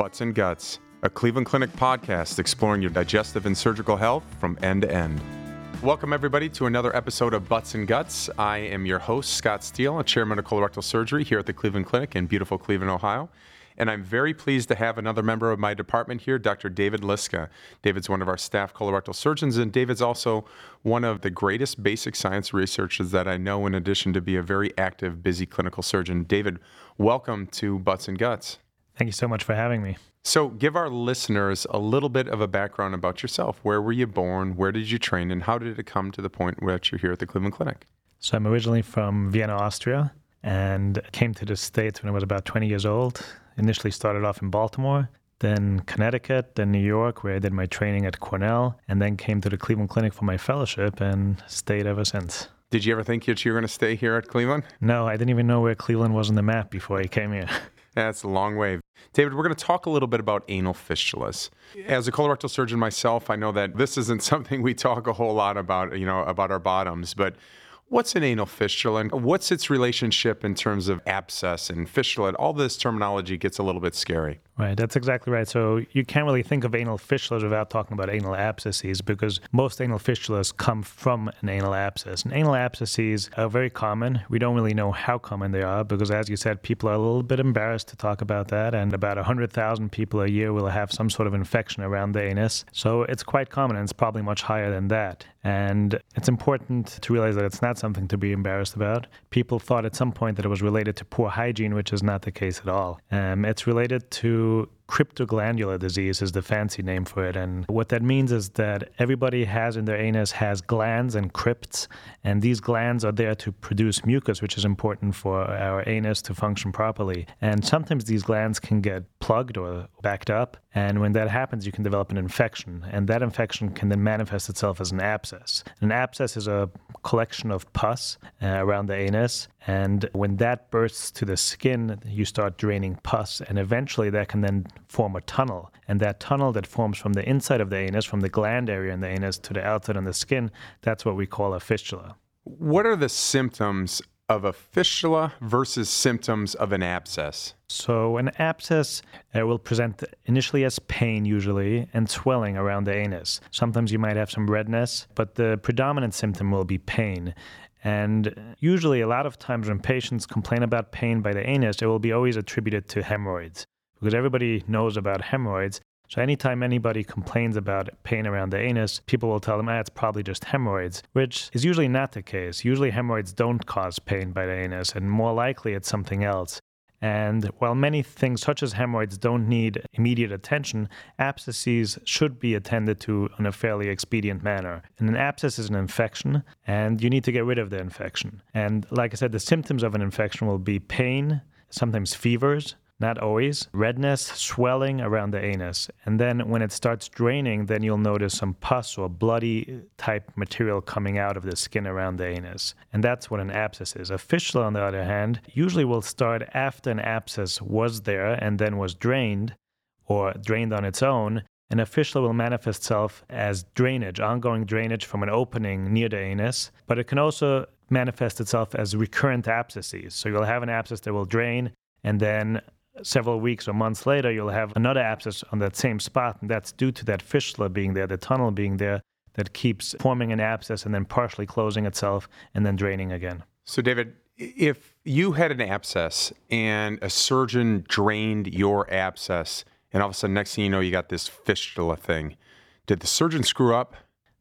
Butts and Guts, a Cleveland Clinic podcast exploring your digestive and surgical health from end to end. Welcome, everybody, to another episode of Butts and Guts. I am your host, Scott Steele, a chairman of colorectal surgery here at the Cleveland Clinic in beautiful Cleveland, Ohio. And I'm very pleased to have another member of my department here, Dr. David Liska. David's one of our staff colorectal surgeons, and David's also one of the greatest basic science researchers that I know, in addition to be a very active, busy clinical surgeon. David, welcome to Butts and Guts. Thank you so much for having me. So, give our listeners a little bit of a background about yourself. Where were you born? Where did you train? And how did it come to the point where you're here at the Cleveland Clinic? So, I'm originally from Vienna, Austria, and came to the States when I was about 20 years old. Initially started off in Baltimore, then Connecticut, then New York, where I did my training at Cornell, and then came to the Cleveland Clinic for my fellowship and stayed ever since. Did you ever think that you were going to stay here at Cleveland? No, I didn't even know where Cleveland was on the map before I came here. That's a long way. David, we're going to talk a little bit about anal fistulas. As a colorectal surgeon myself, I know that this isn't something we talk a whole lot about, you know, about our bottoms, but What's an anal fistula and what's its relationship in terms of abscess and fistula? All this terminology gets a little bit scary. Right, that's exactly right. So you can't really think of anal fistulas without talking about anal abscesses because most anal fistulas come from an anal abscess. And anal abscesses are very common. We don't really know how common they are because, as you said, people are a little bit embarrassed to talk about that. And about 100,000 people a year will have some sort of infection around the anus. So it's quite common and it's probably much higher than that. And it's important to realize that it's not something to be embarrassed about. People thought at some point that it was related to poor hygiene, which is not the case at all. Um, it's related to cryptoglandular disease is the fancy name for it. And what that means is that everybody has in their anus has glands and crypts, and these glands are there to produce mucus, which is important for our anus to function properly. And sometimes these glands can get plugged or backed up, and when that happens, you can develop an infection, and that infection can then manifest itself as an abscess. An abscess is a collection of pus uh, around the anus, and when that bursts to the skin, you start draining pus, and eventually that can then form a tunnel. And that tunnel that forms from the inside of the anus, from the gland area in the anus to the outside on the skin, that's what we call a fistula. What are the symptoms of a fistula versus symptoms of an abscess? So, an abscess uh, will present initially as pain, usually, and swelling around the anus. Sometimes you might have some redness, but the predominant symptom will be pain. And usually, a lot of times when patients complain about pain by the anus, it will be always attributed to hemorrhoids because everybody knows about hemorrhoids. So anytime anybody complains about pain around the anus, people will tell them, ah, it's probably just hemorrhoids, which is usually not the case. Usually hemorrhoids don't cause pain by the anus, and more likely it's something else. And while many things such as hemorrhoids don't need immediate attention, abscesses should be attended to in a fairly expedient manner. And an abscess is an infection, and you need to get rid of the infection. And like I said, the symptoms of an infection will be pain, sometimes fevers, not always, redness, swelling around the anus. And then when it starts draining, then you'll notice some pus or bloody type material coming out of the skin around the anus. And that's what an abscess is. A fistula, on the other hand, usually will start after an abscess was there and then was drained or drained on its own. And a fistula will manifest itself as drainage, ongoing drainage from an opening near the anus, but it can also manifest itself as recurrent abscesses. So you'll have an abscess that will drain, and then several weeks or months later, you'll have another abscess on that same spot, and that's due to that fistula being there, the tunnel being there, that keeps forming an abscess and then partially closing itself and then draining again. So, David, if you had an abscess and a surgeon drained your abscess, and all of a sudden, next thing you know, you got this fistula thing, did the surgeon screw up?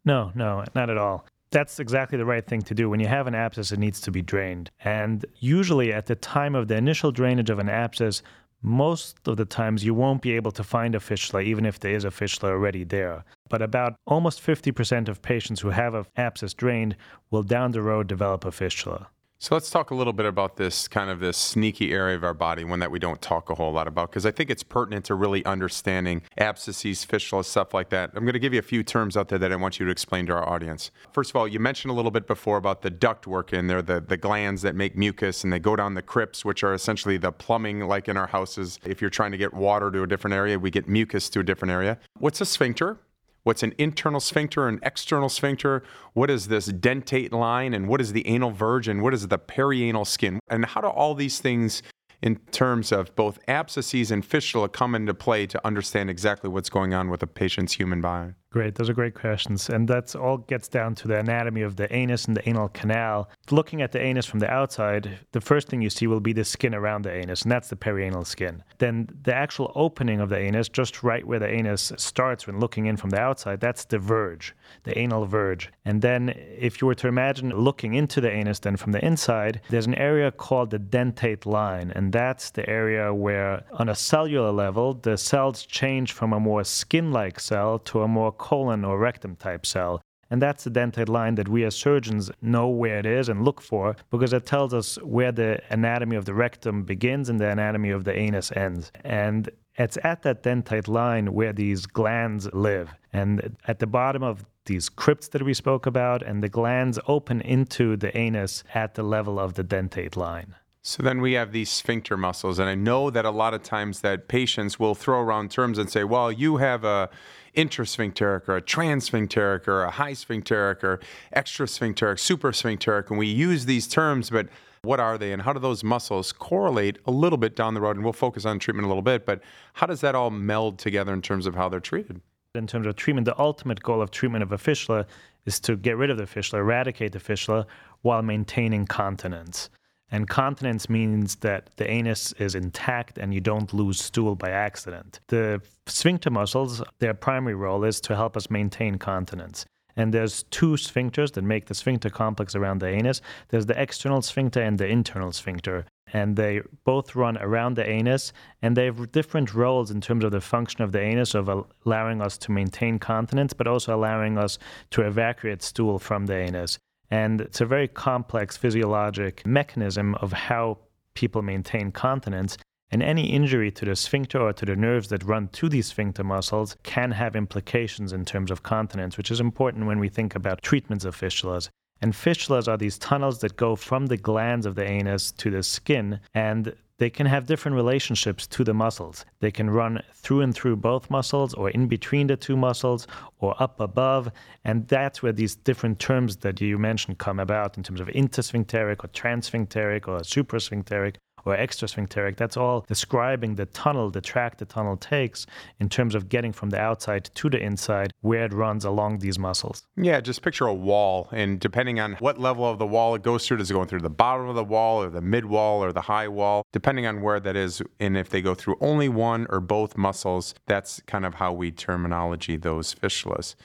No, no, not at all that's exactly the right thing to do. When you have an abscess, it needs to be drained. And usually, at the time of the initial drainage of an abscess, most of the times you won't be able to find a fistula, even if there is a fistula already there. But about almost 50% of patients who have an abscess drained will down the road develop a fistula. So let's talk a little bit about this kind of this sneaky area of our body, one that we don't talk a whole lot about, because I think it's pertinent to really understanding abscesses, fistulas, stuff like that. I'm going to give you a few terms out there that I want you to explain to our audience. First of all, you mentioned a little bit before about the duct work in there, the, the glands that make mucus, and they go down the crypts, which are essentially the plumbing like in our houses. If you're trying to get water to a different area, we get mucus to a different area. What's a sphincter? What's an internal sphincter, an external sphincter? What is this dentate line? And what is the anal verge? And what is the perianal skin? And how do all these things in terms of both abscesses and fistula come into play to understand exactly what's going on with a patient's human body? Great, those are great questions. And that's all gets down to the anatomy of the anus and the anal canal. Looking at the anus from the outside, the first thing you see will be the skin around the anus, and that's the perianal skin. Then the actual opening of the anus, just right where the anus starts when looking in from the outside, that's the verge, the anal verge. And then if you were to imagine looking into the anus then from the inside, there's an area called the dentate line, and that's the area where on a cellular level, the cells change from a more skin-like cell to a more colon or rectum type cell. And that's the dentate line that we as surgeons know where it is and look for because it tells us where the anatomy of the rectum begins and the anatomy of the anus ends. And it's at that dentate line where these glands live. And at the bottom of these crypts that we spoke about, and the glands open into the anus at the level of the dentate line. So then we have these sphincter muscles, and I know that a lot of times that patients will throw around terms and say, "Well, you have a intersphincteric or a transsphincteric or a high sphincteric or extrasphincteric, suprasphincteric. And we use these terms, but what are they and how do those muscles correlate a little bit down the road? And we'll focus on treatment a little bit, but how does that all meld together in terms of how they're treated? In terms of treatment, the ultimate goal of treatment of a fistula is to get rid of the fistula, eradicate the fistula while maintaining continence. And continence means that the anus is intact and you don't lose stool by accident. The sphincter muscles, their primary role is to help us maintain continence. And there's two sphincters that make the sphincter complex around the anus. There's the external sphincter and the internal sphincter. And they both run around the anus, and they have different roles in terms of the function of the anus of allowing us to maintain continence, but also allowing us to evacuate stool from the anus. And it's a very complex physiologic mechanism of how people maintain continence. And any injury to the sphincter or to the nerves that run to these sphincter muscles can have implications in terms of continence, which is important when we think about treatments of fistulas. And fistulas are these tunnels that go from the glands of the anus to the skin, and they can have different relationships to the muscles. They can run through and through both muscles, or in between the two muscles, or up above. And that's where these different terms that you mentioned come about in terms of intersphincteric, or transsphincteric, or suprasphincteric, or extrasphincteric, that's all describing the tunnel, the track the tunnel takes in terms of getting from the outside to the inside where it runs along these muscles. Yeah, just picture a wall, and depending on what level of the wall it goes through, does it go through the bottom of the wall, or the mid wall, or the high wall? Depending on where that is, and if they go through only one or both muscles, that's kind of how we terminology those fistulas.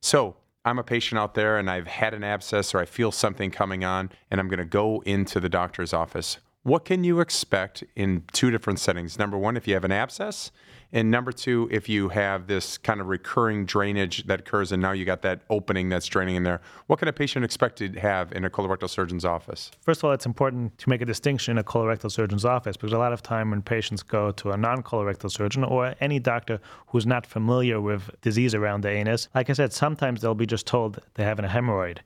So, I'm a patient out there and I've had an abscess or I feel something coming on, and I'm going to go into the doctor's office what can you expect in two different settings? Number one, if you have an abscess, and number two, if you have this kind of recurring drainage that occurs and now you got that opening that's draining in there, what can a patient expect to have in a colorectal surgeon's office? First of all, it's important to make a distinction in a colorectal surgeon's office because a lot of time when patients go to a non colorectal surgeon or any doctor who's not familiar with disease around the anus, like I said, sometimes they'll be just told they have a hemorrhoid.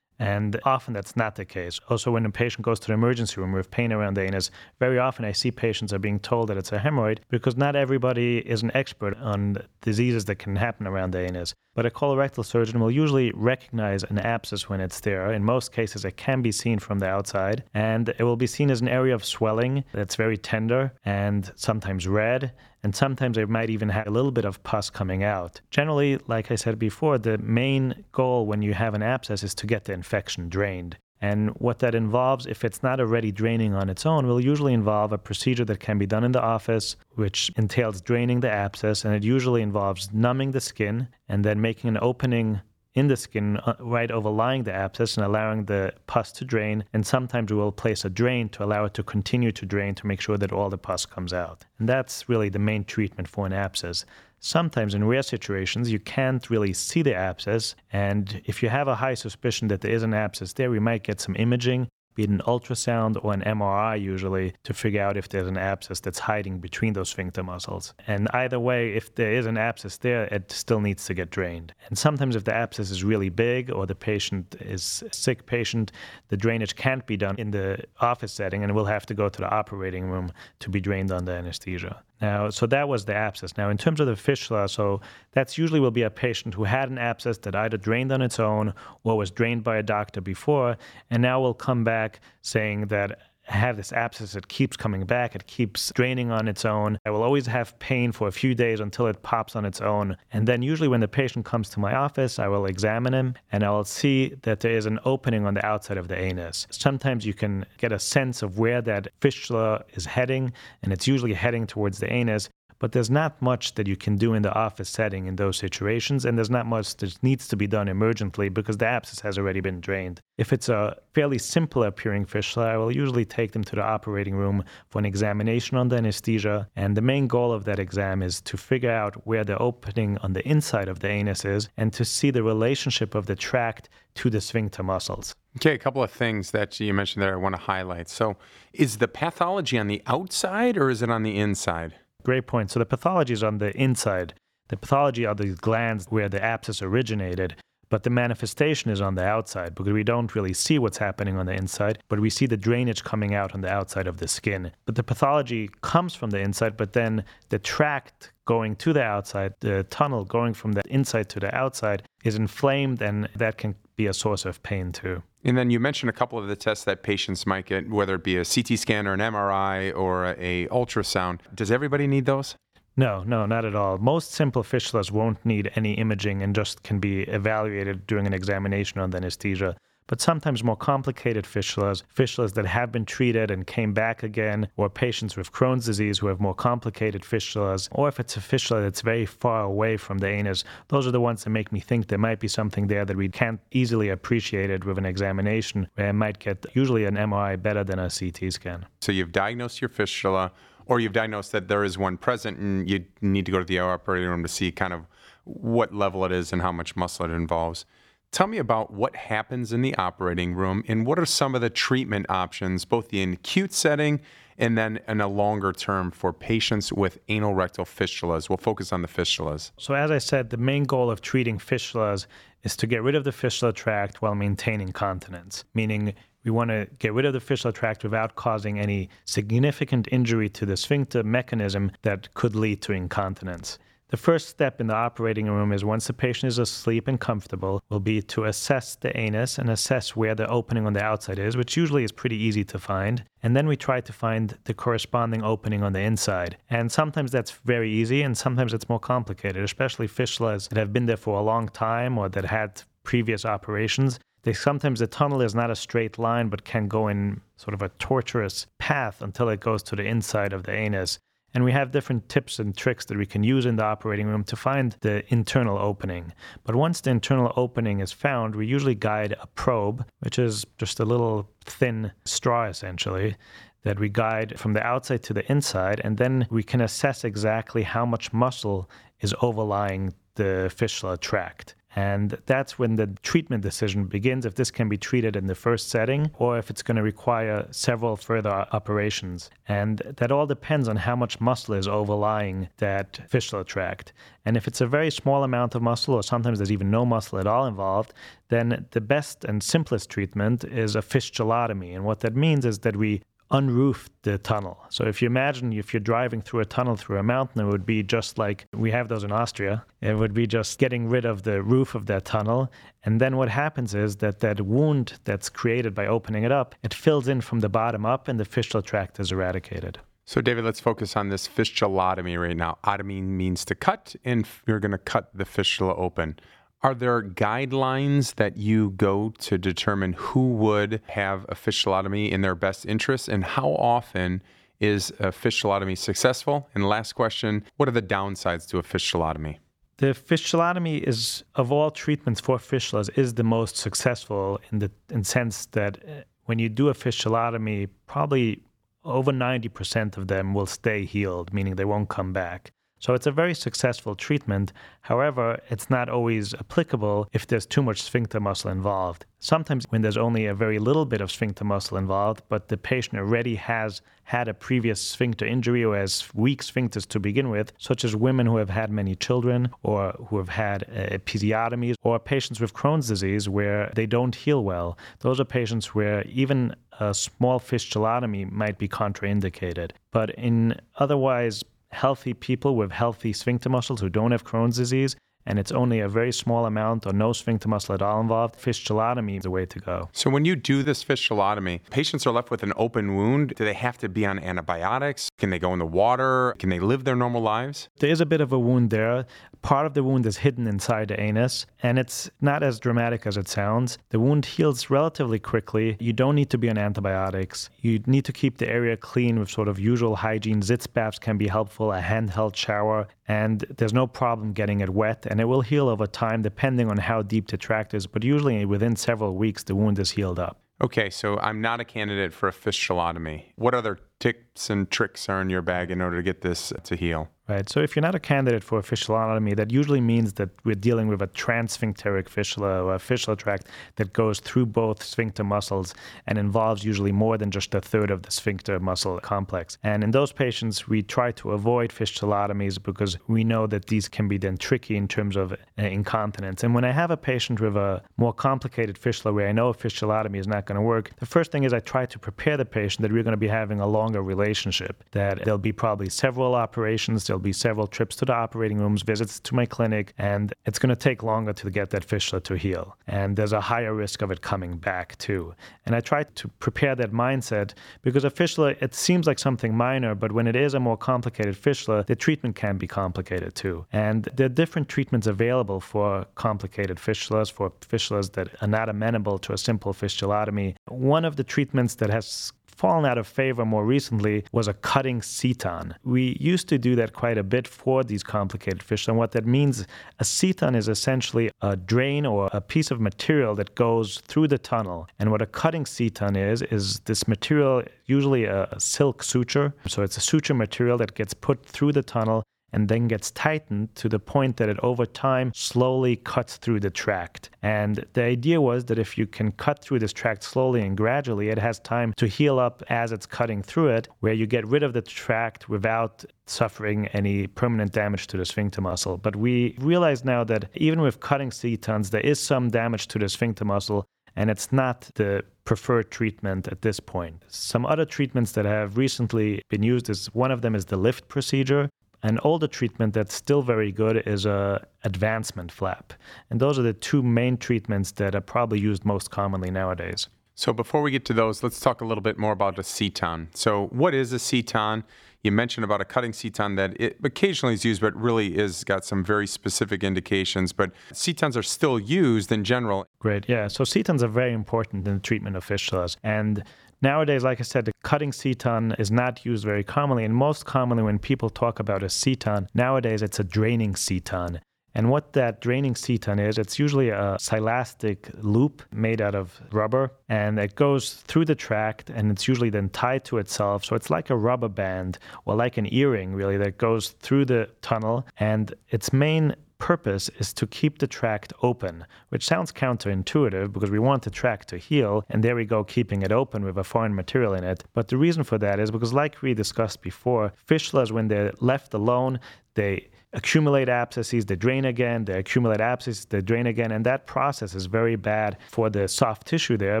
And often that's not the case. Also, when a patient goes to the emergency room with pain around the anus, very often I see patients are being told that it's a hemorrhoid because not everybody is an expert on diseases that can happen around the anus. But a colorectal surgeon will usually recognize an abscess when it's there. In most cases, it can be seen from the outside, and it will be seen as an area of swelling that's very tender and sometimes red and sometimes it might even have a little bit of pus coming out. Generally, like I said before, the main goal when you have an abscess is to get the infection drained. And what that involves, if it's not already draining on its own, will usually involve a procedure that can be done in the office, which entails draining the abscess. And it usually involves numbing the skin and then making an opening in the skin uh, right overlying the abscess and allowing the pus to drain. And sometimes we will place a drain to allow it to continue to drain to make sure that all the pus comes out. And that's really the main treatment for an abscess. Sometimes in rare situations, you can't really see the abscess. And if you have a high suspicion that there is an abscess there, we might get some imaging be it an ultrasound or an MRI usually, to figure out if there's an abscess that's hiding between those sphincter muscles. And either way, if there is an abscess there, it still needs to get drained. And sometimes if the abscess is really big or the patient is a sick patient, the drainage can't be done in the office setting and we'll have to go to the operating room to be drained under anesthesia. Now, so that was the abscess. Now, in terms of the fistula, uh, so that's usually will be a patient who had an abscess that either drained on its own or was drained by a doctor before, and now will come back saying that have this abscess It keeps coming back. It keeps draining on its own. I will always have pain for a few days until it pops on its own. And then, usually, when the patient comes to my office, I will examine him and I will see that there is an opening on the outside of the anus. Sometimes you can get a sense of where that fistula is heading, and it's usually heading towards the anus but there's not much that you can do in the office setting in those situations, and there's not much that needs to be done emergently because the abscess has already been drained. If it's a fairly simple appearing fistula, I will usually take them to the operating room for an examination under anesthesia, and the main goal of that exam is to figure out where the opening on the inside of the anus is and to see the relationship of the tract to the sphincter muscles. Okay, a couple of things that you mentioned there I want to highlight. So, is the pathology on the outside or is it on the inside? Great point. So the pathology is on the inside. The pathology are the glands where the abscess originated, but the manifestation is on the outside because we don't really see what's happening on the inside, but we see the drainage coming out on the outside of the skin. But the pathology comes from the inside, but then the tract going to the outside, the tunnel going from the inside to the outside, is inflamed, and that can be a source of pain too. And then you mentioned a couple of the tests that patients might get, whether it be a CT scan or an MRI or a ultrasound. Does everybody need those? No, no, not at all. Most simple fistulas won't need any imaging and just can be evaluated during an examination under anesthesia but sometimes more complicated fistulas, fistulas that have been treated and came back again, or patients with Crohn's disease who have more complicated fistulas, or if it's a fistula that's very far away from the anus, those are the ones that make me think there might be something there that we can't easily appreciate it with an examination, where I might get usually an MRI better than a CT scan. So you've diagnosed your fistula, or you've diagnosed that there is one present, and you need to go to the operating room to see kind of what level it is and how much muscle it involves. Tell me about what happens in the operating room and what are some of the treatment options, both the acute setting and then in a longer term for patients with anal rectal fistulas. We'll focus on the fistulas. So, as I said, the main goal of treating fistulas is to get rid of the fistula tract while maintaining continence, meaning we want to get rid of the fistula tract without causing any significant injury to the sphincter mechanism that could lead to incontinence. The first step in the operating room is once the patient is asleep and comfortable, will be to assess the anus and assess where the opening on the outside is, which usually is pretty easy to find. And then we try to find the corresponding opening on the inside. And sometimes that's very easy, and sometimes it's more complicated, especially fistulas that have been there for a long time or that had previous operations. They sometimes the tunnel is not a straight line, but can go in sort of a tortuous path until it goes to the inside of the anus. And we have different tips and tricks that we can use in the operating room to find the internal opening. But once the internal opening is found, we usually guide a probe, which is just a little thin straw essentially, that we guide from the outside to the inside. And then we can assess exactly how much muscle is overlying the fistula tract. And that's when the treatment decision begins if this can be treated in the first setting or if it's going to require several further operations. And that all depends on how much muscle is overlying that fistula tract. And if it's a very small amount of muscle, or sometimes there's even no muscle at all involved, then the best and simplest treatment is a fistulotomy. And what that means is that we unroofed the tunnel. So if you imagine if you're driving through a tunnel through a mountain, it would be just like we have those in Austria. It would be just getting rid of the roof of that tunnel. And then what happens is that that wound that's created by opening it up, it fills in from the bottom up and the fistula tract is eradicated. So, David, let's focus on this fistulotomy right now. Otomy means to cut, and you're going to cut the fistula open. Are there guidelines that you go to determine who would have a fistulotomy in their best interest, and how often is a fistulotomy successful? And last question, what are the downsides to a fistulotomy? The fistulotomy is of all treatments for fistulas is the most successful in the in sense that uh, when you do a fistulotomy, probably over 90% of them will stay healed, meaning they won't come back. So it's a very successful treatment. However, it's not always applicable if there's too much sphincter muscle involved. Sometimes when there's only a very little bit of sphincter muscle involved, but the patient already has had a previous sphincter injury or has weak sphincters to begin with, such as women who have had many children or who have had episiotomies or patients with Crohn's disease where they don't heal well. Those are patients where even a small fistulotomy might be contraindicated. But in otherwise healthy people with healthy sphincter muscles who don't have Crohn's disease, and it's only a very small amount or no sphincter muscle at all involved, fistulotomy is the way to go. So when you do this fistulotomy, patients are left with an open wound. Do they have to be on antibiotics? Can they go in the water? Can they live their normal lives? There is a bit of a wound there. Part of the wound is hidden inside the anus, and it's not as dramatic as it sounds. The wound heals relatively quickly. You don't need to be on antibiotics. You need to keep the area clean with sort of usual hygiene. Sitz baths can be helpful, a handheld shower, and there's no problem getting it wet, and it will heal over time depending on how deep the tract is, but usually within several weeks, the wound is healed up. Okay, so I'm not a candidate for a fistulotomy. What other tips and tricks are in your bag in order to get this to heal? Right. So if you're not a candidate for a fistulotomy, that usually means that we're dealing with a transsphincteric fistula or a fistula tract that goes through both sphincter muscles and involves usually more than just a third of the sphincter muscle complex. And in those patients, we try to avoid fistulotomies because we know that these can be then tricky in terms of uh, incontinence. And when I have a patient with a more complicated fistula where I know a fistulotomy is not going to work, the first thing is I try to prepare the patient that we're going to be having a longer relationship, that there'll be probably several operations There'll be several trips to the operating rooms, visits to my clinic, and it's going to take longer to get that fistula to heal. And there's a higher risk of it coming back too. And I try to prepare that mindset because a fistula, it seems like something minor, but when it is a more complicated fistula, the treatment can be complicated too. And there are different treatments available for complicated fistulas, for fistulas that are not amenable to a simple fistulotomy. One of the treatments that has fallen out of favor more recently was a cutting seton. We used to do that quite a bit for these complicated fish. And what that means, a seton is essentially a drain or a piece of material that goes through the tunnel. And what a cutting seton is, is this material, usually a silk suture. So it's a suture material that gets put through the tunnel and then gets tightened to the point that it over time slowly cuts through the tract. And the idea was that if you can cut through this tract slowly and gradually, it has time to heal up as it's cutting through it, where you get rid of the tract without suffering any permanent damage to the sphincter muscle. But we realize now that even with cutting setons, there is some damage to the sphincter muscle and it's not the preferred treatment at this point. Some other treatments that have recently been used is one of them is the lift procedure. An older treatment that's still very good is a advancement flap. And those are the two main treatments that are probably used most commonly nowadays. So before we get to those, let's talk a little bit more about a seton. So what is a seton? You mentioned about a cutting seton that it occasionally is used, but really is got some very specific indications. But setons are still used in general. Great, yeah. So setons are very important in the treatment of fistulas, and Nowadays, like I said, the cutting seton is not used very commonly, and most commonly when people talk about a seton, nowadays it's a draining seton. And what that draining seton is, it's usually a silastic loop made out of rubber, and it goes through the tract, and it's usually then tied to itself. So it's like a rubber band or like an earring, really, that goes through the tunnel. And its main purpose is to keep the tract open, which sounds counterintuitive because we want the tract to heal, and there we go, keeping it open with a foreign material in it. But the reason for that is because, like we discussed before, fistulas, when they're left alone, they accumulate abscesses, they drain again, they accumulate abscesses, they drain again, and that process is very bad for the soft tissue there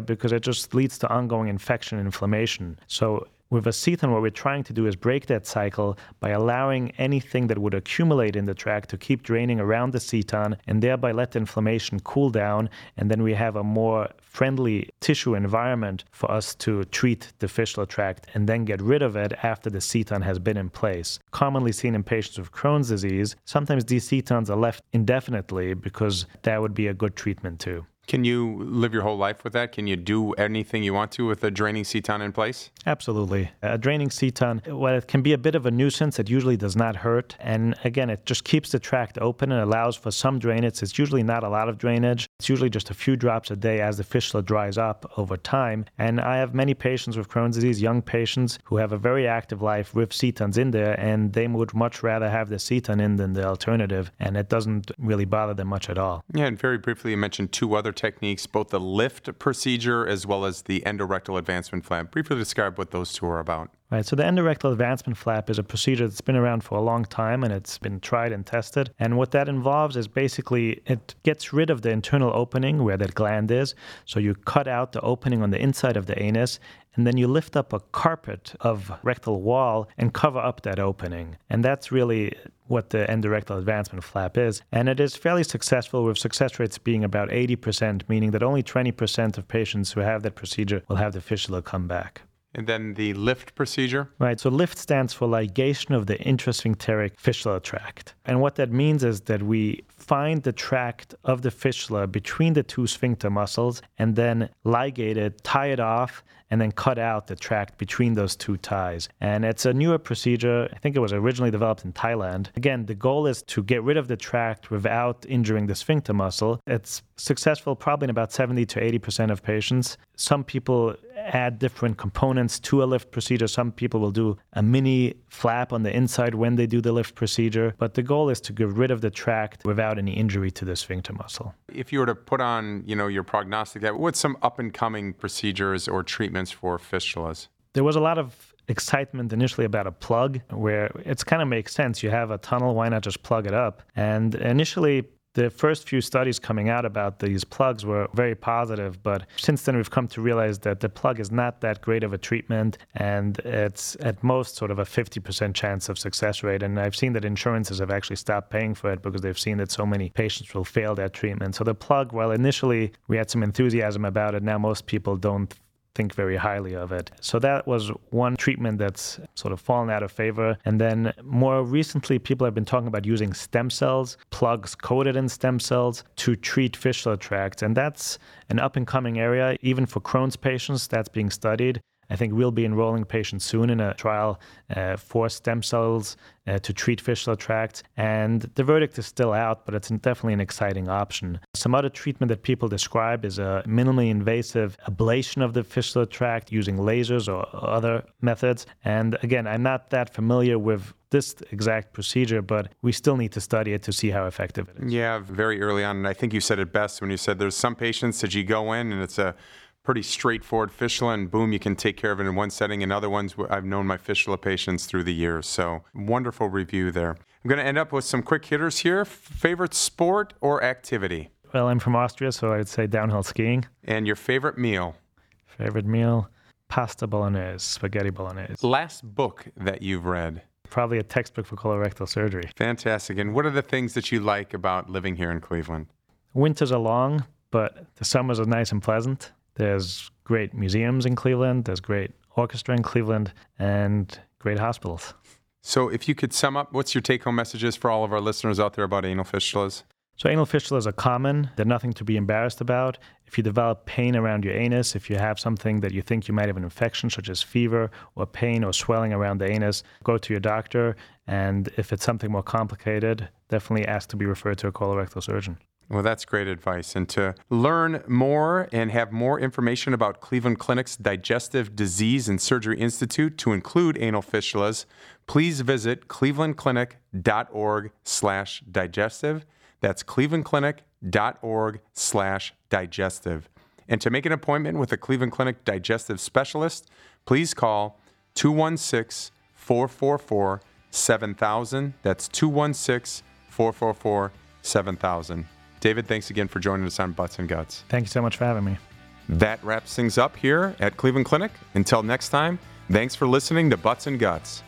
because it just leads to ongoing infection and inflammation. So with a seton, what we're trying to do is break that cycle by allowing anything that would accumulate in the tract to keep draining around the seton and thereby let the inflammation cool down. And then we have a more friendly tissue environment for us to treat the fistula tract and then get rid of it after the seton has been in place. Commonly seen in patients with Crohn's disease, sometimes these setons are left indefinitely because that would be a good treatment too. Can you live your whole life with that? Can you do anything you want to with a draining seton in place? Absolutely. A draining seton, well, it can be a bit of a nuisance. It usually does not hurt. And again, it just keeps the tract open and allows for some drainage. It's usually not a lot of drainage. It's usually just a few drops a day as the fistula dries up over time. And I have many patients with Crohn's disease, young patients who have a very active life with setons in there, and they would much rather have the seton in than the alternative. And it doesn't really bother them much at all. Yeah, and very briefly, you mentioned two other techniques, both the lift procedure as well as the endorectal advancement flap. Briefly describe what those two are about. Right, so the endorectal advancement flap is a procedure that's been around for a long time and it's been tried and tested. And what that involves is basically it gets rid of the internal opening where that gland is. So you cut out the opening on the inside of the anus and then you lift up a carpet of rectal wall and cover up that opening. And that's really what the endorectal advancement flap is. And it is fairly successful, with success rates being about 80%, meaning that only 20% of patients who have that procedure will have the fistula come back. And then the lift procedure? Right. So lift stands for ligation of the intersphincteric fistula tract. And what that means is that we find the tract of the fistula between the two sphincter muscles and then ligate it, tie it off, and then cut out the tract between those two ties. And it's a newer procedure. I think it was originally developed in Thailand. Again, the goal is to get rid of the tract without injuring the sphincter muscle. It's successful probably in about 70 to 80% of patients. Some people add different components to a lift procedure. Some people will do a mini flap on the inside when they do the lift procedure, but the goal is to get rid of the tract without any injury to the sphincter muscle. If you were to put on, you know, your prognostic, what's some up and coming procedures or treatments for fistulas? There was a lot of excitement initially about a plug where it's kind of makes sense. You have a tunnel, why not just plug it up? And initially the first few studies coming out about these plugs were very positive, but since then we've come to realize that the plug is not that great of a treatment and it's at most sort of a 50% chance of success rate. And I've seen that insurances have actually stopped paying for it because they've seen that so many patients will fail that treatment. So the plug, while initially we had some enthusiasm about it, now most people don't think very highly of it. So that was one treatment that's sort of fallen out of favor. And then more recently, people have been talking about using stem cells, plugs coated in stem cells to treat fistula tracts. And that's an up and coming area, even for Crohn's patients, that's being studied. I think we'll be enrolling patients soon in a trial uh, for stem cells uh, to treat fistula tract. And the verdict is still out, but it's definitely an exciting option. Some other treatment that people describe is a minimally invasive ablation of the fistula tract using lasers or other methods. And again, I'm not that familiar with this exact procedure, but we still need to study it to see how effective it is. Yeah, very early on. And I think you said it best when you said there's some patients that you go in and it's a pretty straightforward fistula, and boom, you can take care of it in one setting. And other ones, I've known my fistula patients through the years. So wonderful review there. I'm going to end up with some quick hitters here. Favorite sport or activity? Well, I'm from Austria, so I'd say downhill skiing. And your favorite meal? Favorite meal? Pasta bolognese, spaghetti bolognese. Last book that you've read? Probably a textbook for colorectal surgery. Fantastic. And what are the things that you like about living here in Cleveland? Winters are long, but the summers are nice and pleasant. There's great museums in Cleveland, there's great orchestra in Cleveland, and great hospitals. So, if you could sum up, what's your take home messages for all of our listeners out there about anal fistulas? So, anal fistulas are common. They're nothing to be embarrassed about. If you develop pain around your anus, if you have something that you think you might have an infection, such as fever or pain or swelling around the anus, go to your doctor. And if it's something more complicated, definitely ask to be referred to a colorectal surgeon. Well, that's great advice. And to learn more and have more information about Cleveland Clinic's Digestive Disease and Surgery Institute to include anal fistulas, please visit clevelandclinic.org slash digestive. That's clevelandclinic.org slash digestive. And to make an appointment with a Cleveland Clinic digestive specialist, please call 216 444 7000. That's 216 444 7000. David, thanks again for joining us on Butts and Guts. Thank you so much for having me. That wraps things up here at Cleveland Clinic. Until next time, thanks for listening to Butts and Guts.